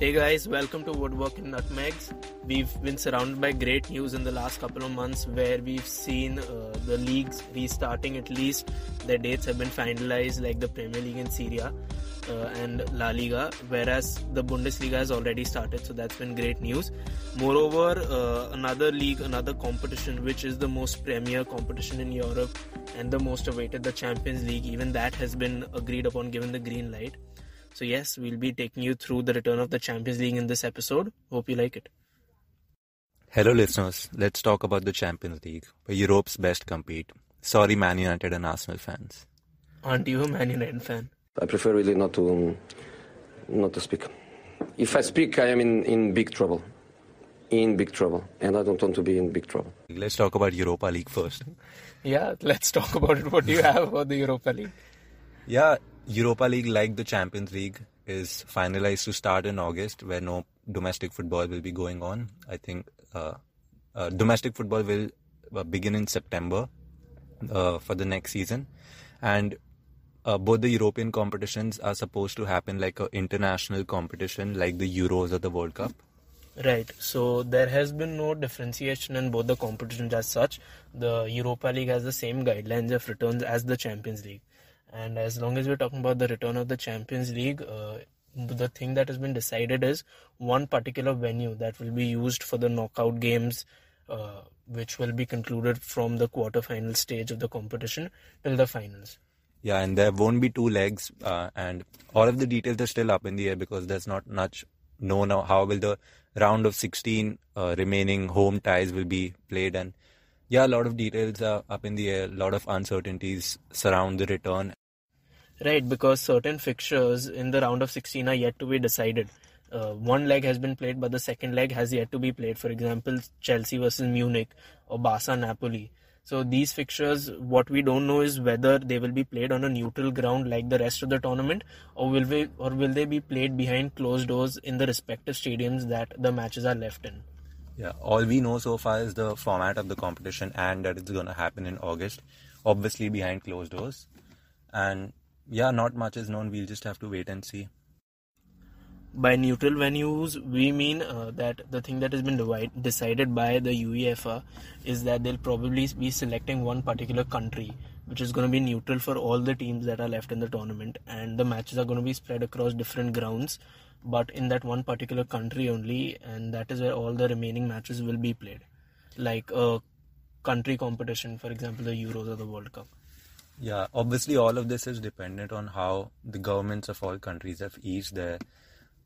Hey guys, welcome to Woodwork and Nutmegs. We've been surrounded by great news in the last couple of months where we've seen uh, the leagues restarting at least. Their dates have been finalized, like the Premier League in Serie A uh, and La Liga, whereas the Bundesliga has already started, so that's been great news. Moreover, uh, another league, another competition, which is the most premier competition in Europe and the most awaited, the Champions League, even that has been agreed upon, given the green light. So, yes, we'll be taking you through the return of the Champions League in this episode. Hope you like it. Hello, listeners. Let's talk about the Champions League, where Europe's best compete. Sorry, Man United and Arsenal fans. Aren't you a Man United fan? I prefer really not to not to speak. If I speak, I am in, in big trouble. In big trouble. And I don't want to be in big trouble. Let's talk about Europa League first. Yeah, let's talk about it. What do you have about the Europa League? Yeah, Europa League, like the Champions League, is finalized to start in August, where no domestic football will be going on. I think uh, uh, domestic football will uh, begin in September uh, for the next season, and uh, both the European competitions are supposed to happen like an international competition, like the Euros or the World Cup. Right. So there has been no differentiation in both the competitions as such. The Europa League has the same guidelines of returns as the Champions League. And as long as we're talking about the return of the Champions League, uh, the thing that has been decided is one particular venue that will be used for the knockout games, uh, which will be concluded from the quarterfinal stage of the competition till the finals. Yeah, and there won't be two legs, uh, and all of the details are still up in the air because there's not much known how will the round of 16 uh, remaining home ties will be played, and yeah, a lot of details are up in the air, a lot of uncertainties surround the return. Right, because certain fixtures in the round of 16 are yet to be decided. Uh, one leg has been played, but the second leg has yet to be played. For example, Chelsea versus Munich or Barca Napoli. So these fixtures, what we don't know is whether they will be played on a neutral ground like the rest of the tournament, or will we, or will they be played behind closed doors in the respective stadiums that the matches are left in. Yeah, all we know so far is the format of the competition and that it's going to happen in August, obviously behind closed doors. And yeah, not much is known. We'll just have to wait and see. By neutral venues, we mean uh, that the thing that has been divide, decided by the UEFA is that they'll probably be selecting one particular country, which is going to be neutral for all the teams that are left in the tournament, and the matches are going to be spread across different grounds, but in that one particular country only, and that is where all the remaining matches will be played, like a country competition, for example, the Euros or the World Cup. Yeah, obviously, all of this is dependent on how the governments of all countries have eased their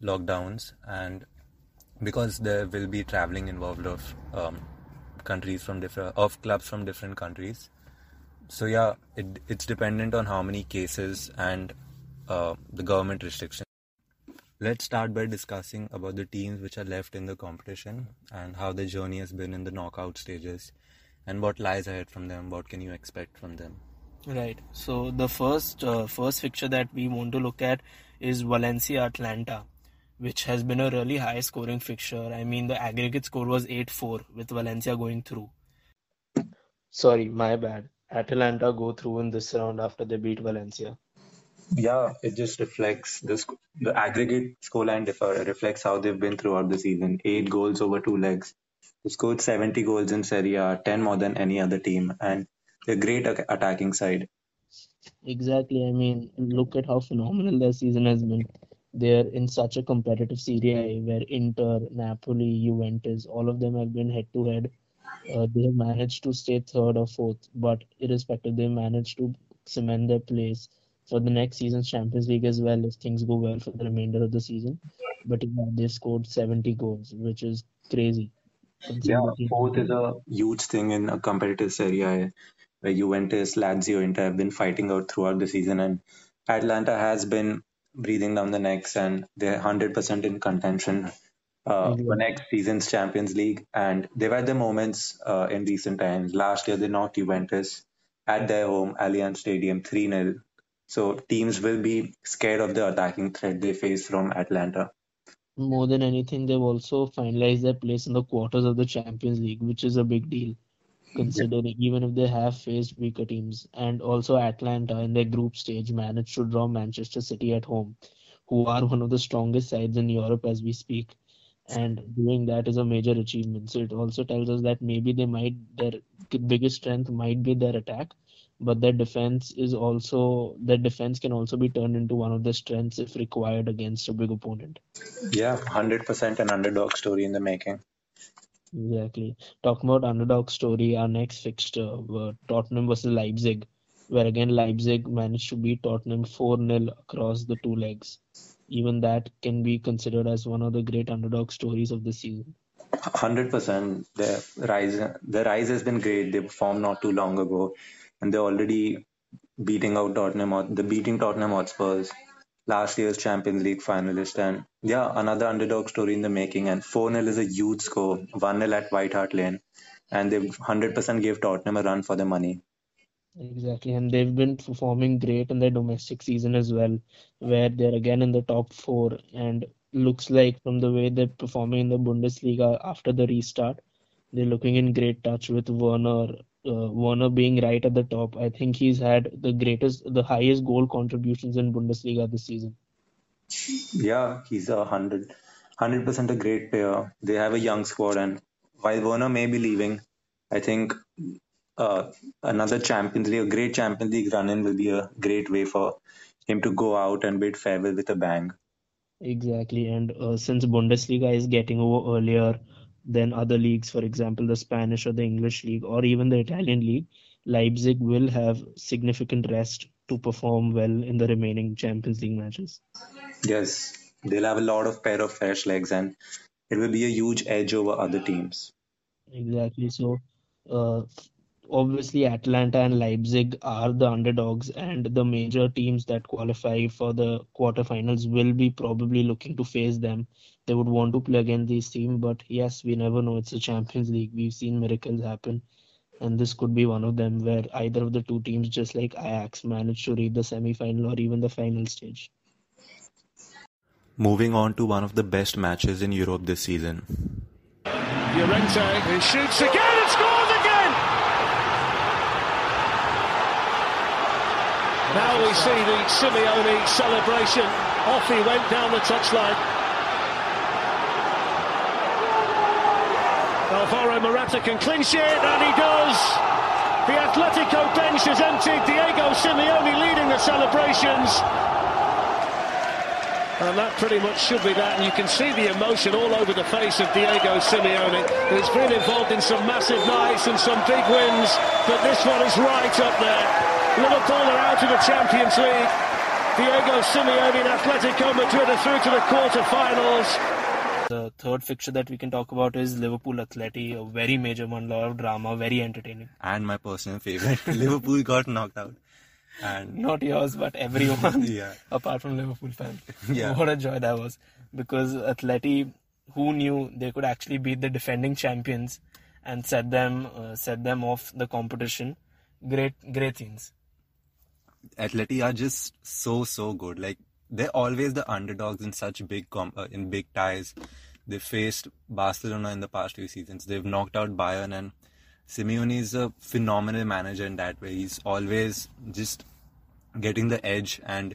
lockdowns, and because there will be traveling involved of um, countries from different of clubs from different countries. So yeah, it, it's dependent on how many cases and uh, the government restrictions. Let's start by discussing about the teams which are left in the competition and how the journey has been in the knockout stages, and what lies ahead from them. What can you expect from them? Right. So the first uh, first fixture that we want to look at is Valencia Atalanta, which has been a really high scoring fixture. I mean, the aggregate score was 8-4 with Valencia going through. Sorry, my bad. Atalanta go through in this round after they beat Valencia. Yeah, it just reflects the sc- the aggregate scoreline differ reflects how they've been throughout the season. Eight goals over two legs. They scored 70 goals in Serie A, 10 more than any other team, and they're great attacking side. Exactly. I mean, look at how phenomenal their season has been. They're in such a competitive Serie A where Inter, Napoli, Juventus, all of them have been head to head. Uh, they have managed to stay third or fourth, but irrespective, they managed to cement their place for the next season's Champions League as well if things go well for the remainder of the season. But yeah, they scored 70 goals, which is crazy. Yeah, fourth is a huge thing in a competitive Serie A Juventus, Lazio, Inter have been fighting out throughout the season, and Atalanta has been breathing down the necks, and they're 100% in contention uh, Mhm. for next season's Champions League. And they've had their moments uh, in recent times. Last year, they knocked Juventus at their home, Allianz Stadium, 3 0. So teams will be scared of the attacking threat they face from Atalanta. More than anything, they've also finalized their place in the quarters of the Champions League, which is a big deal, considering even if they have faced weaker teams. And also, Atalanta in their group stage managed to draw Manchester City at home, who are one of the strongest sides in Europe as we speak. And doing that is a major achievement. So it also tells us that maybe they might their biggest strength might be their attack, but their defense is also their defense can also be turned into one of their strengths if required against a big opponent. Yeah, hundred percent an underdog story in the making. Exactly. Talking about underdog story, our next fixture, uh, Tottenham versus Leipzig, where again Leipzig managed to beat Tottenham 4 0 across the two legs. Even that can be considered as one of the great underdog stories of the season. Hundred percent. Their rise, their rise has been great. They performed not too long ago, and they're already beating out Tottenham. The beating Tottenham Hotspurs, last year's Champions League finalist, and yeah, another underdog story in the making. And 4 0 is a huge score, 1 0 at White Hart Lane, and they 100% gave Tottenham a run for their money. Exactly, and they've been performing great in their domestic season as well, where they're again in the top four. And looks like from the way they're performing in the Bundesliga after the restart, they're looking in great touch with Werner. Uh, Werner being right at the top, I think he's had the greatest, the highest goal contributions in Bundesliga this season. Yeah, he's a hundred, hundred percent a great player. They have a young squad, and while Werner may be leaving, I think uh, another Champions League, a great Champions League run in will be a great way for him to go out and bid farewell with a bang. Exactly, and uh, since Bundesliga is getting over earlier than other leagues, for example, the Spanish or the English league or even the Italian league, Leipzig will have significant rest to perform well in the remaining Champions League matches. Yes, they'll have a lot of pair of fresh legs, and it will be a huge edge over other teams. Exactly. So, uh, obviously Atalanta and Leipzig are the underdogs and the major teams that qualify for the quarterfinals will be probably looking to face them. They would want to play against these teams, but yes, we never know. It's a Champions League. We've seen miracles happen, and this could be one of them where either of the two teams, just like Ajax, manage to reach the semi-final or even the final stage. Moving on to one of the best matches in Europe this season. Llorente, who shoots again and scores again! Now we see the Simeone celebration. Off he went down the touchline. Alvaro Morata can clinch it, and he does. The Atletico bench has emptied. Diego Simeone leading the celebrations. And that pretty much should be that. And you can see the emotion all over the face of Diego Simeone, who's been involved in some massive nights and some big wins. But this one is right up there. Liverpool are out of the Champions League. Diego Simeone and Atletico Madrid are through to the quarter-finals. The third fixture that we can talk about is Liverpool Atleti, a very major one, lot of drama, very entertaining. And my personal favorite, Liverpool got knocked out. And not yours, but everyone, yeah. apart from Liverpool fans. Yeah. What a joy that was. Because Atleti, who knew they could actually beat the defending champions and set them uh, set them off the competition. Great, great things Atleti are just so so good. Like they're always the underdogs in such big com- uh, in big ties. They faced Barcelona in the past few seasons. They've knocked out Bayern, and Simeone is a phenomenal manager in that way. He's always just getting the edge and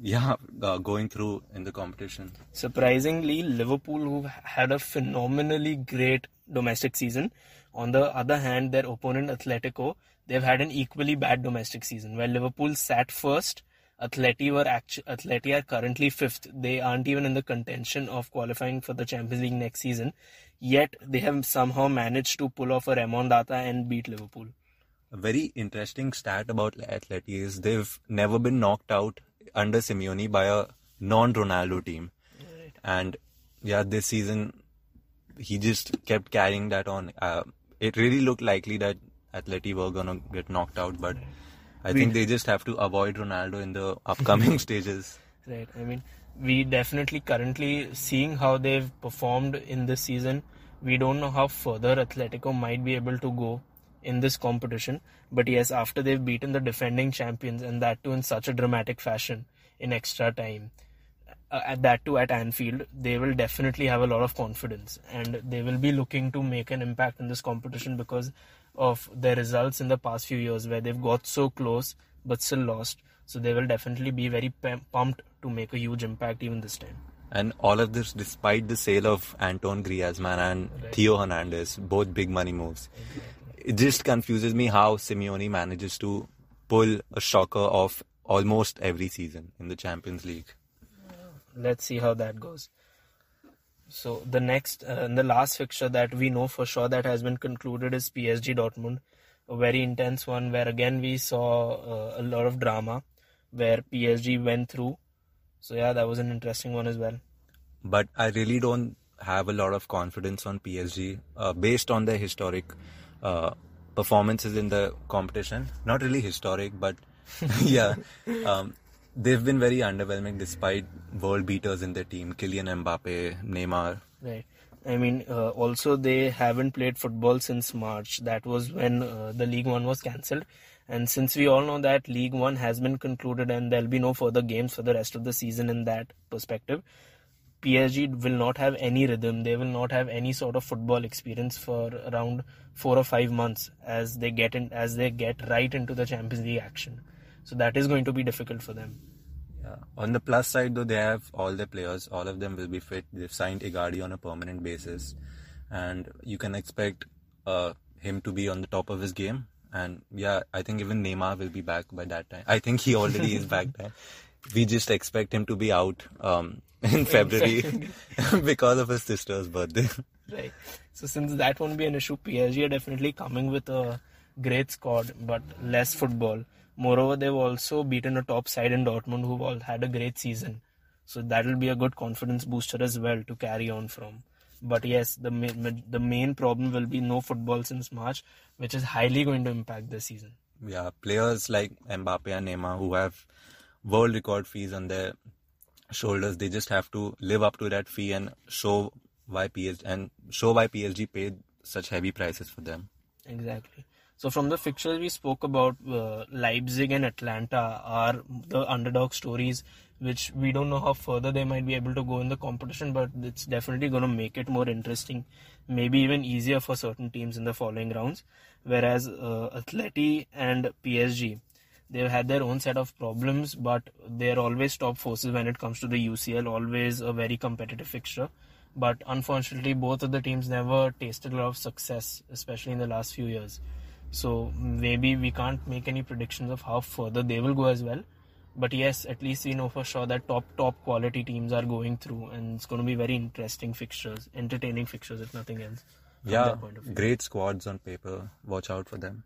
yeah, uh, going through in the competition. Surprisingly, Liverpool, who had a phenomenally great domestic season, on the other hand, their opponent Atletico they've had an equally bad domestic season. Where Liverpool sat first, Atleti were actu- Atleti are currently fifth. They aren't even in the contention of qualifying for the Champions League next season. Yet they have somehow managed to pull off a remontada and beat Liverpool. A very interesting stat about Atleti is they've never been knocked out under Simeone by a non-Ronaldo team, right. and yeah, this season he just kept carrying that on. Uh, it really looked likely that Atleti were gonna get knocked out, but I think they just have to avoid Ronaldo in the upcoming stages. Right. I mean, we definitely currently seeing how they've performed in this season. We don't know how further Atletico might be able to go in this competition. But yes, after they've beaten the defending champions and that too in such a dramatic fashion in extra time, uh, at that too at Anfield, they will definitely have a lot of confidence and they will be looking to make an impact in this competition because of their results in the past few years where they've got so close but still lost. So they will definitely be very pumped to make a huge impact even this time. And all of this despite the sale of Antoine Griezmann and right. Theo Hernandez, both big money moves. Exactly. It just confuses me how Simeone manages to pull a shocker off almost every season in the Champions League. Let's see how that goes. So the next uh, the last fixture that we know for sure that has been concluded is PSG Dortmund, a very intense one where again we saw uh, a lot of drama, where PSG went through. So yeah, that was an interesting one as well. But I really don't have a lot of confidence on PSG uh, based on their historic uh, performances in the competition. Not really historic, but yeah, um, they've been very underwhelming despite world beaters in their team Kylian Mbappe, Neymar. Right. I mean, uh, also they haven't played football since March. That was when uh, the League One was cancelled. And since we all know that League One has been concluded and there'll be no further games for the rest of the season in that perspective, PSG will not have any rhythm. They will not have any sort of football experience for around four or five months as they get in as they get right into the Champions League action. So that is going to be difficult for them. Yeah. On the plus side, though, they have all their players. All of them will be fit. They've signed Icardi on a permanent basis, and you can expect uh, him to be on the top of his game. And yeah, I think even Neymar will be back by that time. I think he already is back there. We just expect him to be out um, in February because of his sister's birthday. Right. So since that won't be an issue, PSG are definitely coming with a great squad, but less football. Moreover, they've also beaten a top side in Dortmund who've all had a great season. So that will be a good confidence booster as well to carry on from. But yes, the main, the main problem will be no football since March, which is highly going to impact the season. Yeah, players like Mbappe and Neymar who have world record fees on their shoulders, they just have to live up to that fee and show why PSG and show why PSG paid such heavy prices for them. Exactly. So from the fixtures we spoke about, uh, Leipzig and Atalanta are the underdog stories, which we don't know how further they might be able to go in the competition, but it's definitely going to make it more interesting, maybe even easier for certain teams in the following rounds. Whereas uh, Atleti and PSG, they've had their own set of problems, but they're always top forces when it comes to the UCL, always a very competitive fixture. But unfortunately, both of the teams never tasted a lot of success, especially in the last few years. So maybe we can't make any predictions of how further they will go as well. But yes, at least we know for sure that top top quality teams are going through, and it's going to be very interesting fixtures, entertaining fixtures, if nothing else. Yeah, great squads on paper. Watch out for them.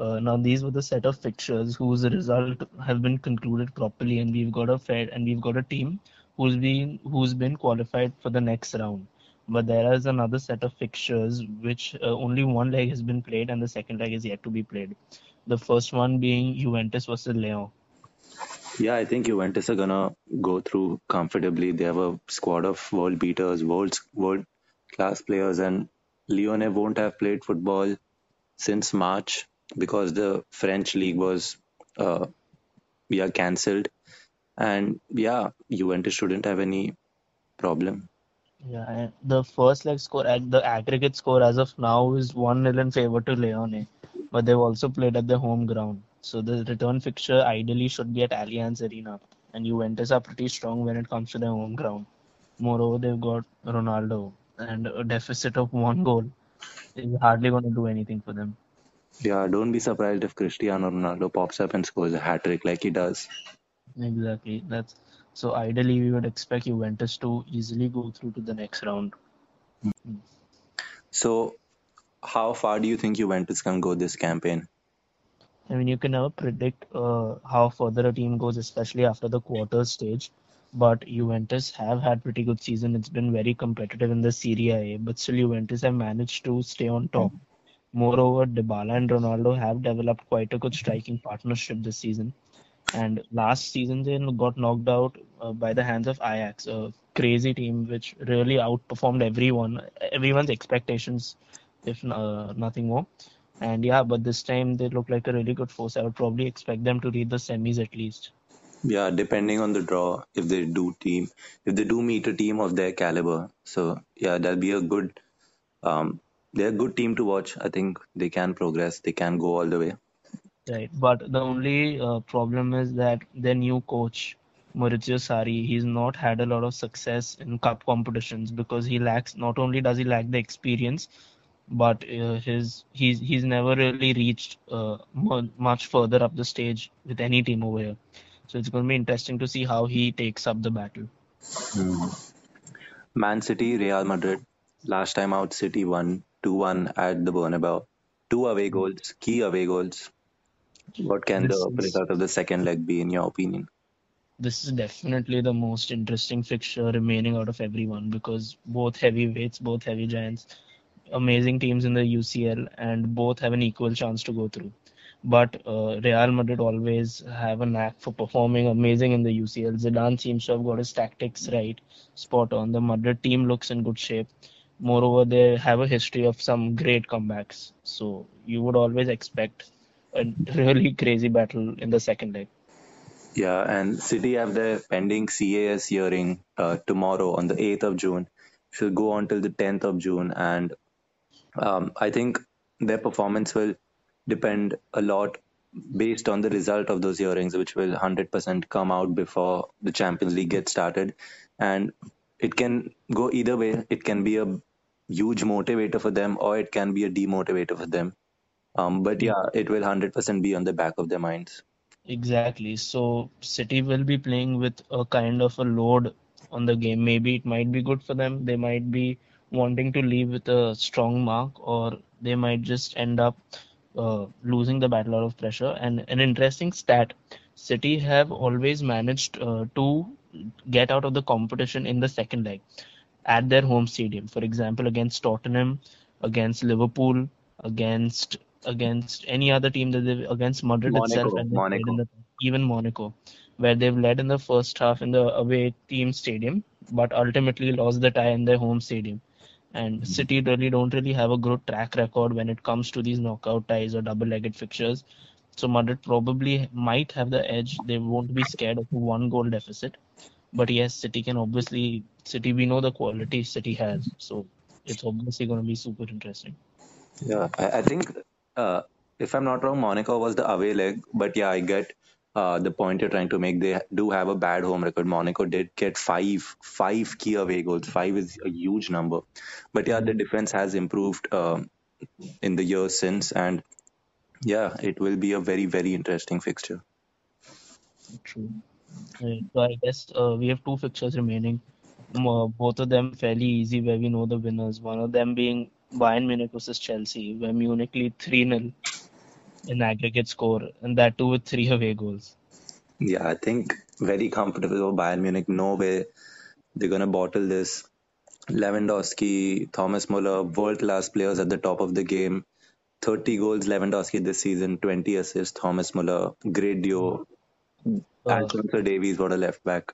Uh, now these were the set of fixtures whose result have been concluded properly, and we've got a fair and we've got a team who's been who's been qualified for the next round. But there is another set of fixtures which uh, only one leg has been played and the second leg is yet to be played. The first one being Juventus versus Lyon. Yeah, I think Juventus are gonna go through comfortably. They have a squad of world beaters, world world class players, and Lyon won't have played football since March because the French league was uh, yeah cancelled and yeah, Juventus shouldn't have any problem. Yeah, the first leg score, the aggregate score as of now is 1 0 in favor to Lyon, but they've also played at their home ground. So the return fixture ideally should be at Allianz Arena, and Juventus are pretty strong when it comes to their home ground. Moreover, they've got Ronaldo, and a deficit of one goal is hardly going to do anything for them. Yeah, don't be surprised if Cristiano Ronaldo pops up and scores a hat trick like he does. Exactly. That's so ideally we would expect Juventus to easily go through to the next round. So, how far do you think Juventus can go this campaign? I mean, you can never predict uh, how further a team goes, especially after the quarter stage. But Juventus have had pretty good season. It's been very competitive in the Serie A, but still Juventus have managed to stay on top. Moreover, Dybala and Ronaldo have developed quite a good striking partnership this season. And last season they got knocked out uh, by the hands of Ajax, a crazy team which really outperformed everyone, everyone's expectations, if uh, nothing more. And yeah, but this time they look like a really good force. I would probably expect them to reach the semis at least. Yeah, depending on the draw, if they do team, if they do meet a team of their caliber, so yeah, that'll be a good um, they're a good team to watch. I think they can progress. They can go all the way. Right, but the only uh, problem is that their new coach Maurizio Sarri, he's not had a lot of success in cup competitions because he lacks. Not only does he lack the experience, but uh, his he's he's never really reached uh, much further up the stage with any team over here. So it's going to be interesting to see how he takes up the battle. Hmm. Man City, Real Madrid. Last time out, City won 2 1 at the Bernabeu. Two away goals, key away goals. What can this the result of the second leg be, in your opinion? This is definitely the most interesting fixture remaining out of everyone because both heavyweights, both heavy giants, amazing teams in the UCL, and both have an equal chance to go through. But uh, Real Madrid always have a knack for performing amazing in the UCL. Zidane seems to have got his tactics right, spot on. The Madrid team looks in good shape. Moreover, they have a history of some great comebacks. So you would always expect a really crazy battle in the second leg. Yeah, and City have their pending CAS hearing uh, tomorrow on the 8th of June. It will go on till the 10th of June, and um, I think their performance will depend a lot based on the result of those hearings, which will 100% come out before the Champions League gets started. And it can go either way. It can be a huge motivator for them, or it can be a demotivator for them. Um, but yeah, it will 100% be on the back of their minds. Exactly. So City will be playing with a kind of a load on the game. Maybe it might be good for them. They might be wanting to leave with a strong mark, or they might just end up uh, losing the battle out of pressure. And an interesting stat City have always managed uh, to get out of the competition in the second leg at their home stadium. For example, against Tottenham, against Liverpool, against against any other team that they've against Madrid Monaco, itself and Monaco. The, even Monaco, where they've led in the first half in the away team stadium, but ultimately lost the tie in their home stadium. And mm-hmm. City really don't really have a good track record when it comes to these knockout ties or double-legged fixtures. So Madrid probably might have the edge. They won't be scared of one goal deficit. But yes, City can obviously City we know the quality City has. So it's obviously going to be super interesting. Yeah, I, I think uh, if I'm not wrong, Monaco was the away leg. But yeah, I get uh, the point you're trying to make. They do have a bad home record. Monaco did get five five key away goals. Five is a huge number. But yeah, the defense has improved uh, in the years since, and yeah, it will be a very very interesting fixture. True. Right. So I guess uh, we have two fixtures remaining. Uh, both of them fairly easy, where we know the winners. One of them being Bayern Munich versus Chelsea, where Munich lead 3 0 in aggregate score, and that too with three away goals. Yeah, I think very comfortable for Bayern Munich. No way they're going to bottle this. Lewandowski, Thomas Muller, world class players at the top of the game. 30 goals, Lewandowski this season, 20 assists, Thomas Muller. Great duo. Uh, Alphonso Davies, what a left back.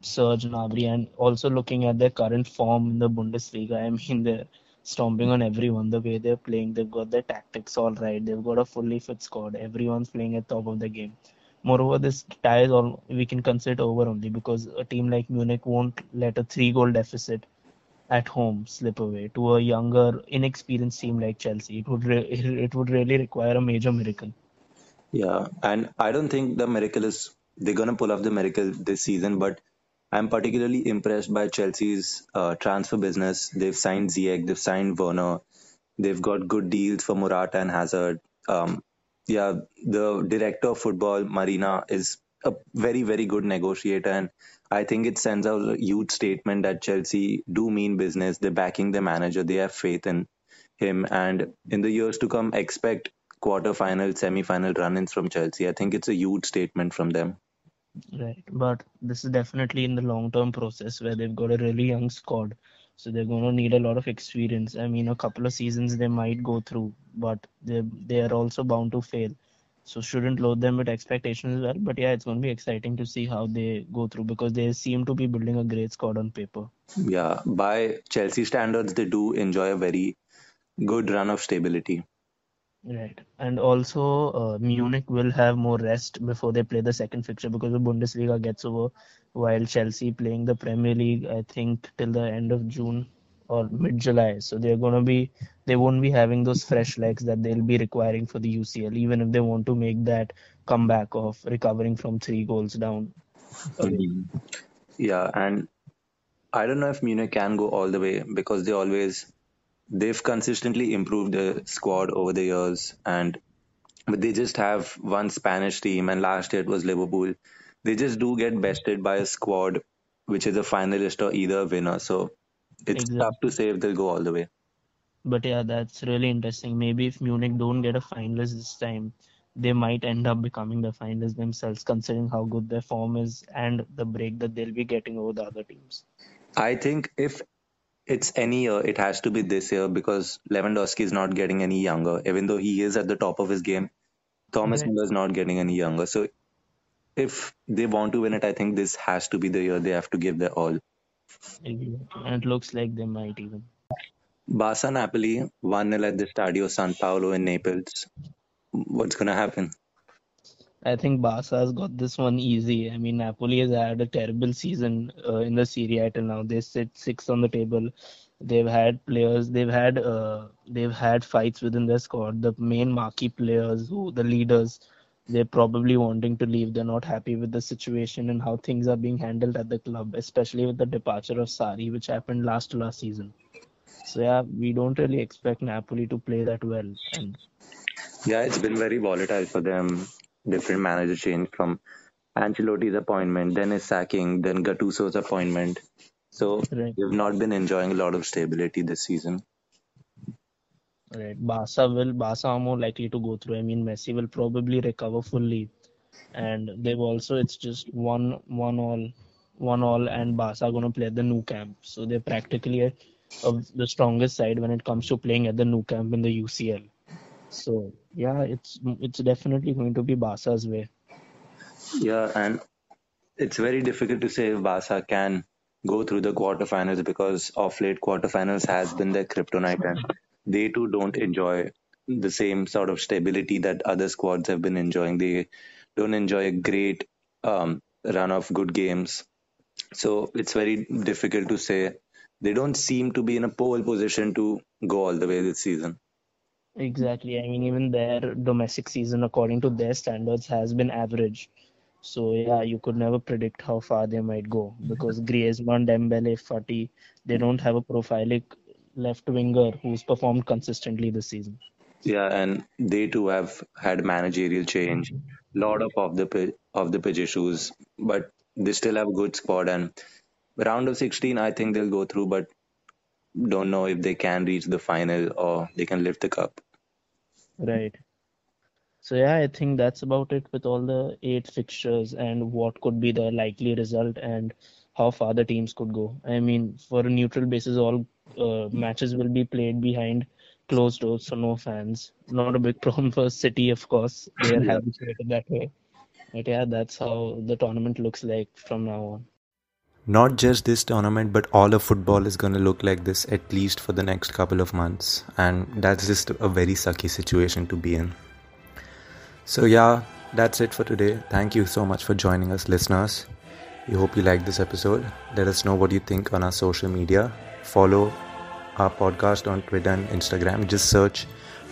Serge Gnabry, and also looking at their current form in the Bundesliga, I mean, they're stomping on everyone. The way they're playing, they've got their tactics all right. They've got a fully fit squad. Everyone's playing at top of the game. Moreover, this tie is all we can consider over only because a team like Munich won't let a three-goal deficit at home slip away to a younger, inexperienced team like Chelsea. It would re- it would really require a major miracle. Yeah, and I don't think the miracle is they're gonna pull off the miracle this season, but I'm particularly impressed by Chelsea's uh, transfer business. They've signed Ziyech, they've signed Werner, they've got good deals for Morata and Hazard. Um, yeah, the director of football, Marina, is a very, very good negotiator. And I think it sends out a huge statement that Chelsea do mean business. They're backing the manager, they have faith in him. And in the years to come, expect quarter-final, semi-final run-ins from Chelsea. I think it's a huge statement from them. Right, but this is definitely in the long term process where they've got a really young squad. So they're going to need a lot of experience. I mean, a couple of seasons they might go through, but they they are also bound to fail. So shouldn't load them with expectations as well. But yeah, it's going to be exciting to see how they go through because they seem to be building a great squad on paper. Yeah, by Chelsea standards, they do enjoy a very good run of stability. Right. And also, uh, Munich will have more rest before they play the second fixture because the Bundesliga gets over, while Chelsea playing the Premier League, I think, till the end of June or mid July. So they're gonna be they won't be having those fresh legs that they'll be requiring for the UCL, even if they want to make that comeback of recovering from three goals down. Yeah, and I don't know if Munich can go all the way because they always they've consistently improved the squad over the years and but they just have one Spanish team and last year it was Liverpool. They just do get bested by a squad which is a finalist or either a winner. So it's exactly. tough to say if they'll go all the way. But yeah, that's really interesting. Maybe if Munich don't get a finalist this time, they might end up becoming the finalists themselves, considering how good their form is and the break that they'll be getting over the other teams. I think if it's any year, it has to be this year because Lewandowski is not getting any younger. Even though he is at the top of his game, Thomas right. Müller is not getting any younger. So if they want to win it, I think this has to be the year they have to give their all. And it looks like they might even. Barca Napoli 1 0 at the Stadio San Paolo in Naples. What's going to happen? I think Barca has got this one easy. I mean, Napoli has had a terrible season uh, in the Serie A till now. They sit sixth on the table. They've had players. They've had uh, they've had fights within their squad. The main marquee players, who the leaders, they're probably wanting to leave. They're not happy with the situation and how things are being handled at the club, especially with the departure of Sarri, which happened last last season. So yeah, we don't really expect Napoli to play that well. And yeah, it's been very volatile for them. Different manager change from Ancelotti's appointment, then his sacking, then Gattuso's appointment. So right. we've not been enjoying a lot of stability this season. Right, Barca will Barca are more likely to go through. I mean, Messi will probably recover fully, and they've also it's just one one all, one all, and Barca are gonna play at the Nou Camp. So they're practically of the strongest side when it comes to playing at the Nou Camp in the UCL. So yeah, it's it's definitely going to be Barca's way. Yeah, and it's very difficult to say if Barca can go through the quarterfinals because of late quarterfinals has been their kryptonite and they too don't enjoy the same sort of stability that other squads have been enjoying. They don't enjoy a great um, run of good games. So it's very difficult to say they don't seem to be in a pole position to go all the way this season. Exactly. I mean, even their domestic season, according to their standards, has been average. So yeah, you could never predict how far they might go because Griezmann, Dembele, Fati, they don't have a prophilic left winger who's performed consistently this season. Yeah, and they too have had managerial change, lot of off the of the pitch issues, but they still have a good squad and round of 16, I think they'll go through, but don't know if they can reach the final or they can lift the cup. Right. So yeah, I think that's about it with all the eight fixtures and what could be the likely result and how far the teams could go. I mean, for a neutral basis, all uh, matches will be played behind closed doors, so no fans. Not a big problem for City, of course. They are habituated that way. But yeah, that's how the tournament looks like from now on not just this tournament, but all of football is going to look like this at least for the next couple of months. And that's just a very sucky situation to be in. So, yeah, that's it for today. Thank you so much for joining us, listeners. We hope you liked this episode. Let us know what you think on our social media. Follow our podcast on Twitter and Instagram. Just search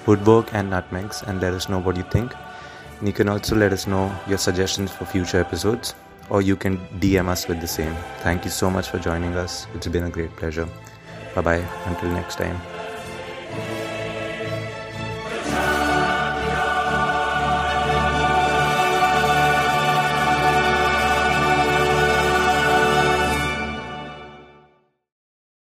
Woodwork and Nutmegs and let us know what you think. And you can also let us know your suggestions for future episodes or you can DM us with the same. Thank you so much for joining us. It's been a great pleasure. Bye bye. Until next time.